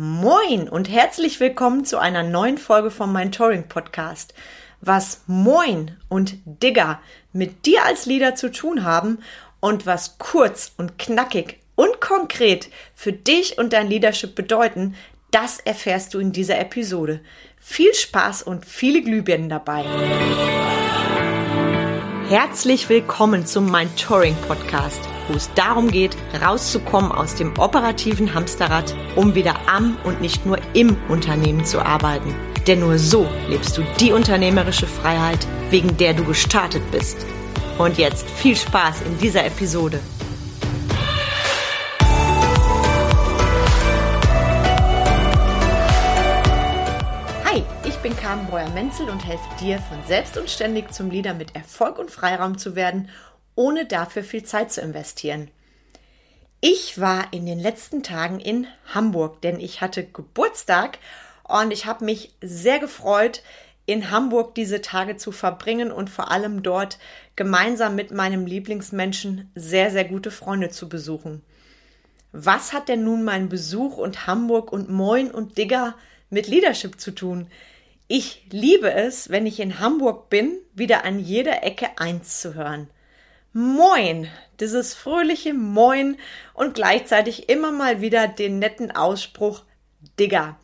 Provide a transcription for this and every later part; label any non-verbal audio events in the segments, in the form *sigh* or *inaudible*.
Moin und herzlich willkommen zu einer neuen Folge vom Mentoring Podcast. Was Moin und Digger mit dir als Leader zu tun haben und was kurz und knackig und konkret für dich und dein Leadership bedeuten, das erfährst du in dieser Episode. Viel Spaß und viele Glühbirnen dabei. Herzlich willkommen zum Mentoring Podcast wo es darum geht, rauszukommen aus dem operativen Hamsterrad, um wieder am und nicht nur im Unternehmen zu arbeiten. Denn nur so lebst du die unternehmerische Freiheit, wegen der du gestartet bist. Und jetzt viel Spaß in dieser Episode. Hi, ich bin Carmen Breuer-Menzel und helfe dir, von selbst und ständig zum Leader mit Erfolg und Freiraum zu werden – ohne dafür viel Zeit zu investieren. Ich war in den letzten Tagen in Hamburg, denn ich hatte Geburtstag und ich habe mich sehr gefreut, in Hamburg diese Tage zu verbringen und vor allem dort gemeinsam mit meinem Lieblingsmenschen sehr, sehr gute Freunde zu besuchen. Was hat denn nun mein Besuch und Hamburg und Moin und Digger mit Leadership zu tun? Ich liebe es, wenn ich in Hamburg bin, wieder an jeder Ecke eins zu hören. Moin, dieses fröhliche Moin und gleichzeitig immer mal wieder den netten Ausspruch Digger.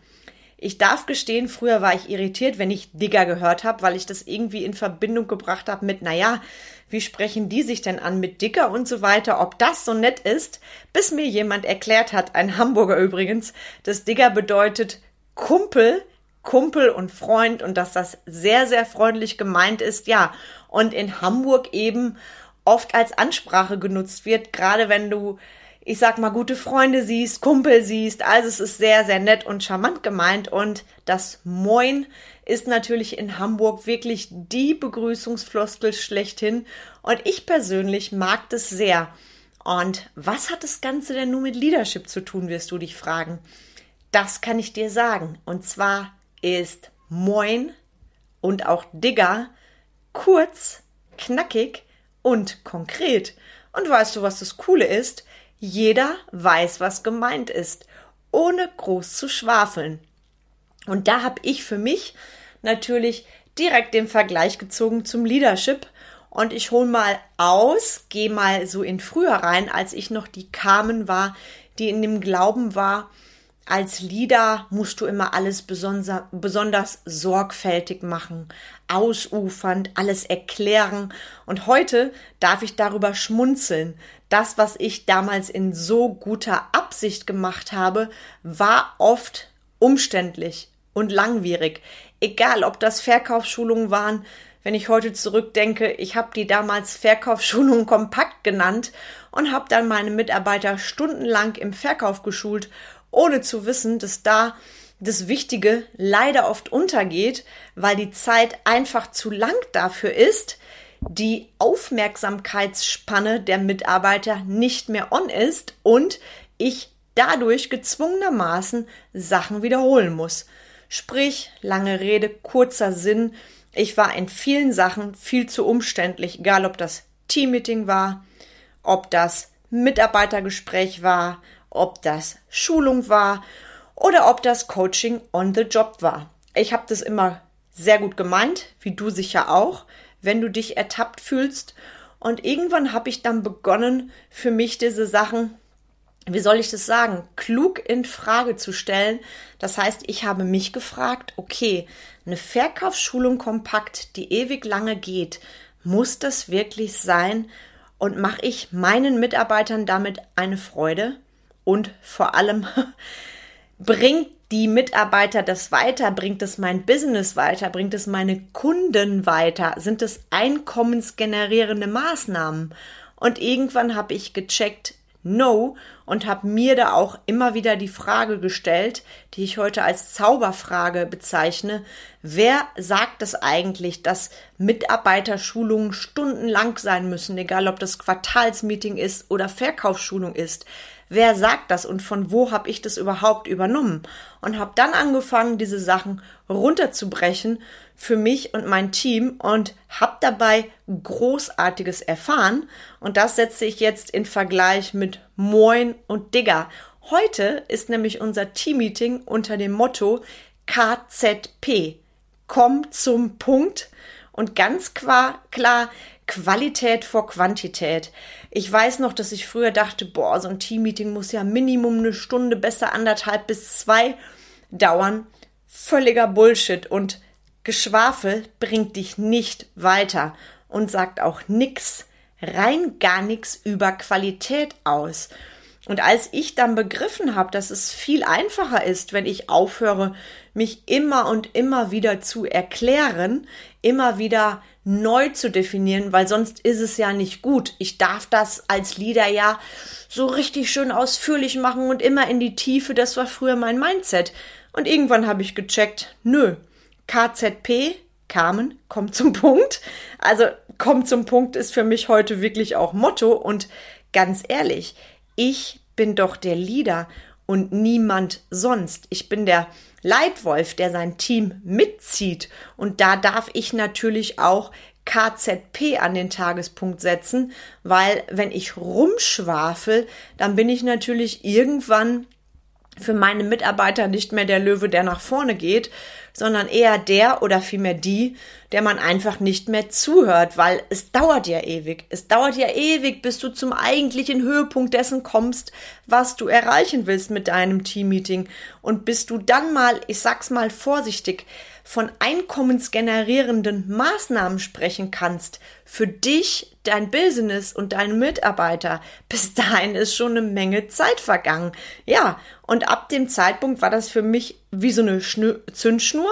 Ich darf gestehen, früher war ich irritiert, wenn ich Digger gehört habe, weil ich das irgendwie in Verbindung gebracht habe mit, naja, wie sprechen die sich denn an mit Dicker und so weiter, ob das so nett ist, bis mir jemand erklärt hat, ein Hamburger übrigens, dass Digger bedeutet Kumpel, Kumpel und Freund und dass das sehr, sehr freundlich gemeint ist, ja. Und in Hamburg eben oft als Ansprache genutzt wird, gerade wenn du, ich sag mal, gute Freunde siehst, Kumpel siehst. Also es ist sehr, sehr nett und charmant gemeint und das Moin ist natürlich in Hamburg wirklich die Begrüßungsfloskel schlechthin und ich persönlich mag das sehr. Und was hat das Ganze denn nun mit Leadership zu tun, wirst du dich fragen. Das kann ich dir sagen. Und zwar ist Moin und auch Digger kurz, knackig, und konkret. Und weißt du, was das Coole ist? Jeder weiß, was gemeint ist, ohne groß zu schwafeln. Und da habe ich für mich natürlich direkt den Vergleich gezogen zum Leadership. Und ich hole mal aus, gehe mal so in früher rein, als ich noch die Carmen war, die in dem Glauben war, als Leader musst du immer alles besonders, besonders sorgfältig machen, ausufernd, alles erklären. Und heute darf ich darüber schmunzeln. Das, was ich damals in so guter Absicht gemacht habe, war oft umständlich und langwierig. Egal, ob das Verkaufsschulungen waren, wenn ich heute zurückdenke, ich habe die damals Verkaufsschulungen *laughs* kompakt genannt und habe dann meine Mitarbeiter stundenlang im Verkauf geschult ohne zu wissen, dass da das Wichtige leider oft untergeht, weil die Zeit einfach zu lang dafür ist, die Aufmerksamkeitsspanne der Mitarbeiter nicht mehr on ist und ich dadurch gezwungenermaßen Sachen wiederholen muss. Sprich, lange Rede, kurzer Sinn. Ich war in vielen Sachen viel zu umständlich, egal ob das Teammeeting war, ob das Mitarbeitergespräch war, ob das Schulung war oder ob das Coaching on the Job war. Ich habe das immer sehr gut gemeint, wie du sicher auch, wenn du dich ertappt fühlst. Und irgendwann habe ich dann begonnen, für mich diese Sachen, wie soll ich das sagen, klug in Frage zu stellen. Das heißt, ich habe mich gefragt, okay, eine Verkaufsschulung kompakt, die ewig lange geht, muss das wirklich sein? Und mache ich meinen Mitarbeitern damit eine Freude? Und vor allem *laughs* bringt die Mitarbeiter das weiter, bringt es mein Business weiter, bringt es meine Kunden weiter, sind es einkommensgenerierende Maßnahmen. Und irgendwann habe ich gecheckt, no, und habe mir da auch immer wieder die Frage gestellt, die ich heute als Zauberfrage bezeichne, wer sagt es eigentlich, dass Mitarbeiterschulungen stundenlang sein müssen, egal ob das Quartalsmeeting ist oder Verkaufsschulung ist? Wer sagt das und von wo habe ich das überhaupt übernommen? Und habe dann angefangen, diese Sachen runterzubrechen für mich und mein Team und habe dabei Großartiges erfahren. Und das setze ich jetzt in Vergleich mit Moin und Digger. Heute ist nämlich unser Teammeeting unter dem Motto KZP. Komm zum Punkt und ganz klar, klar Qualität vor Quantität. Ich weiß noch, dass ich früher dachte, boah, so ein Teammeeting muss ja Minimum eine Stunde, besser anderthalb bis zwei dauern. Völliger Bullshit und Geschwafel bringt dich nicht weiter und sagt auch nix, rein gar nichts über Qualität aus. Und als ich dann begriffen habe, dass es viel einfacher ist, wenn ich aufhöre, mich immer und immer wieder zu erklären, immer wieder neu zu definieren, weil sonst ist es ja nicht gut. Ich darf das als Leader ja so richtig schön ausführlich machen und immer in die Tiefe. Das war früher mein Mindset. Und irgendwann habe ich gecheckt, nö, KZP, Carmen, kommt zum *laughs* Punkt. Also kommt zum Punkt ist für mich heute wirklich auch Motto. Und ganz ehrlich, ich bin doch der Leader und niemand sonst. Ich bin der Leitwolf, der sein Team mitzieht. Und da darf ich natürlich auch KZP an den Tagespunkt setzen, weil wenn ich rumschwafel, dann bin ich natürlich irgendwann für meine Mitarbeiter nicht mehr der Löwe, der nach vorne geht, sondern eher der oder vielmehr die, der man einfach nicht mehr zuhört, weil es dauert ja ewig. Es dauert ja ewig, bis du zum eigentlichen Höhepunkt dessen kommst, was du erreichen willst mit deinem Teammeeting. Und bis du dann mal, ich sag's mal vorsichtig, von einkommensgenerierenden Maßnahmen sprechen kannst für dich, dein Business und deine Mitarbeiter, bis dahin ist schon eine Menge Zeit vergangen. Ja, und ab dem Zeitpunkt war das für mich wie so eine Schnür Zündschnur.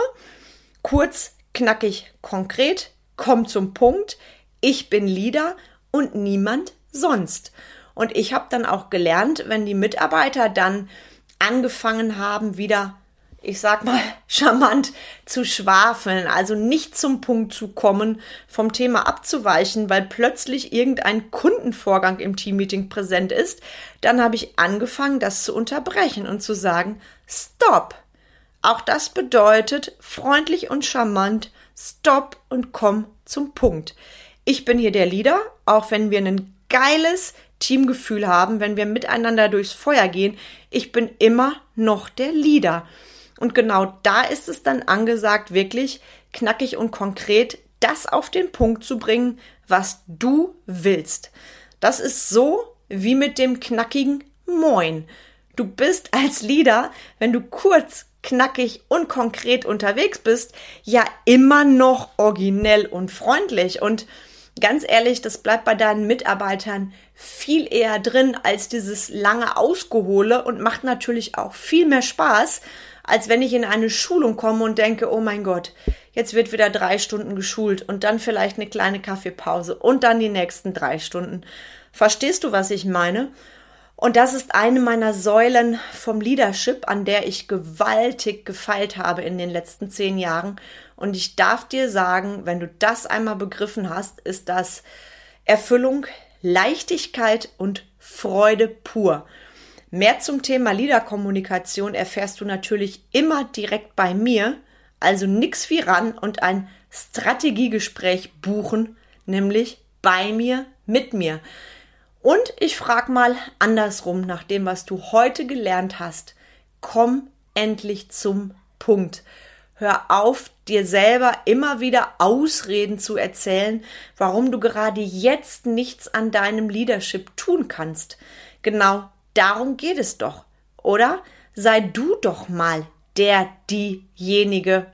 Kurz, knackig, konkret, komm zum Punkt. Ich bin Leader und niemand sonst. Und ich habe dann auch gelernt, wenn die Mitarbeiter dann angefangen haben, wieder ich sag mal, *laughs* charmant zu schwafeln, also nicht zum Punkt zu kommen, vom Thema abzuweichen, weil plötzlich irgendein Kundenvorgang im Teammeeting präsent ist, dann habe ich angefangen, das zu unterbrechen und zu sagen, stopp. Auch das bedeutet freundlich und charmant, stopp und komm zum Punkt. Ich bin hier der Leader, auch wenn wir ein geiles Teamgefühl haben, wenn wir miteinander durchs Feuer gehen. Ich bin immer noch der Leader. Und genau da ist es dann angesagt, wirklich knackig und konkret das auf den Punkt zu bringen, was du willst. Das ist so wie mit dem knackigen Moin. Du bist als Leader, wenn du kurz, knackig und konkret unterwegs bist, ja immer noch originell und freundlich. Und ganz ehrlich, das bleibt bei deinen Mitarbeitern viel eher drin als dieses lange Ausgehole und macht natürlich auch viel mehr Spaß, als wenn ich in eine Schulung komme und denke, oh mein Gott, jetzt wird wieder drei Stunden geschult und dann vielleicht eine kleine Kaffeepause und dann die nächsten drei Stunden. Verstehst du, was ich meine? Und das ist eine meiner Säulen vom Leadership, an der ich gewaltig gefeilt habe in den letzten zehn Jahren. Und ich darf dir sagen, wenn du das einmal begriffen hast, ist das Erfüllung, Leichtigkeit und Freude pur. Mehr zum Thema Liederkommunikation erfährst du natürlich immer direkt bei mir, also nix wie ran und ein Strategiegespräch buchen, nämlich bei mir, mit mir. Und ich frag mal andersrum nach dem, was du heute gelernt hast. Komm endlich zum Punkt. Hör auf, dir selber immer wieder Ausreden zu erzählen, warum du gerade jetzt nichts an deinem Leadership tun kannst. Genau Darum geht es doch, oder? Sei du doch mal der, diejenige,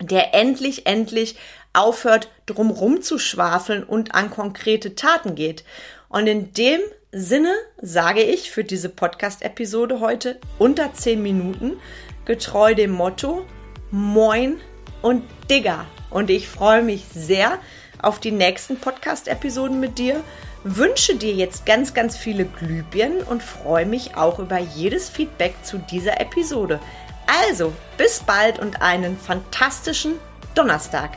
der endlich, endlich aufhört, drumrum zu schwafeln und an konkrete Taten geht. Und in dem Sinne sage ich für diese Podcast-Episode heute unter 10 Minuten, getreu dem Motto Moin und Digger. Und ich freue mich sehr auf die nächsten Podcast-Episoden mit dir wünsche dir jetzt ganz, ganz viele Glühbirnen und freue mich auch über jedes Feedback zu dieser Episode. Also, bis bald und einen fantastischen Donnerstag.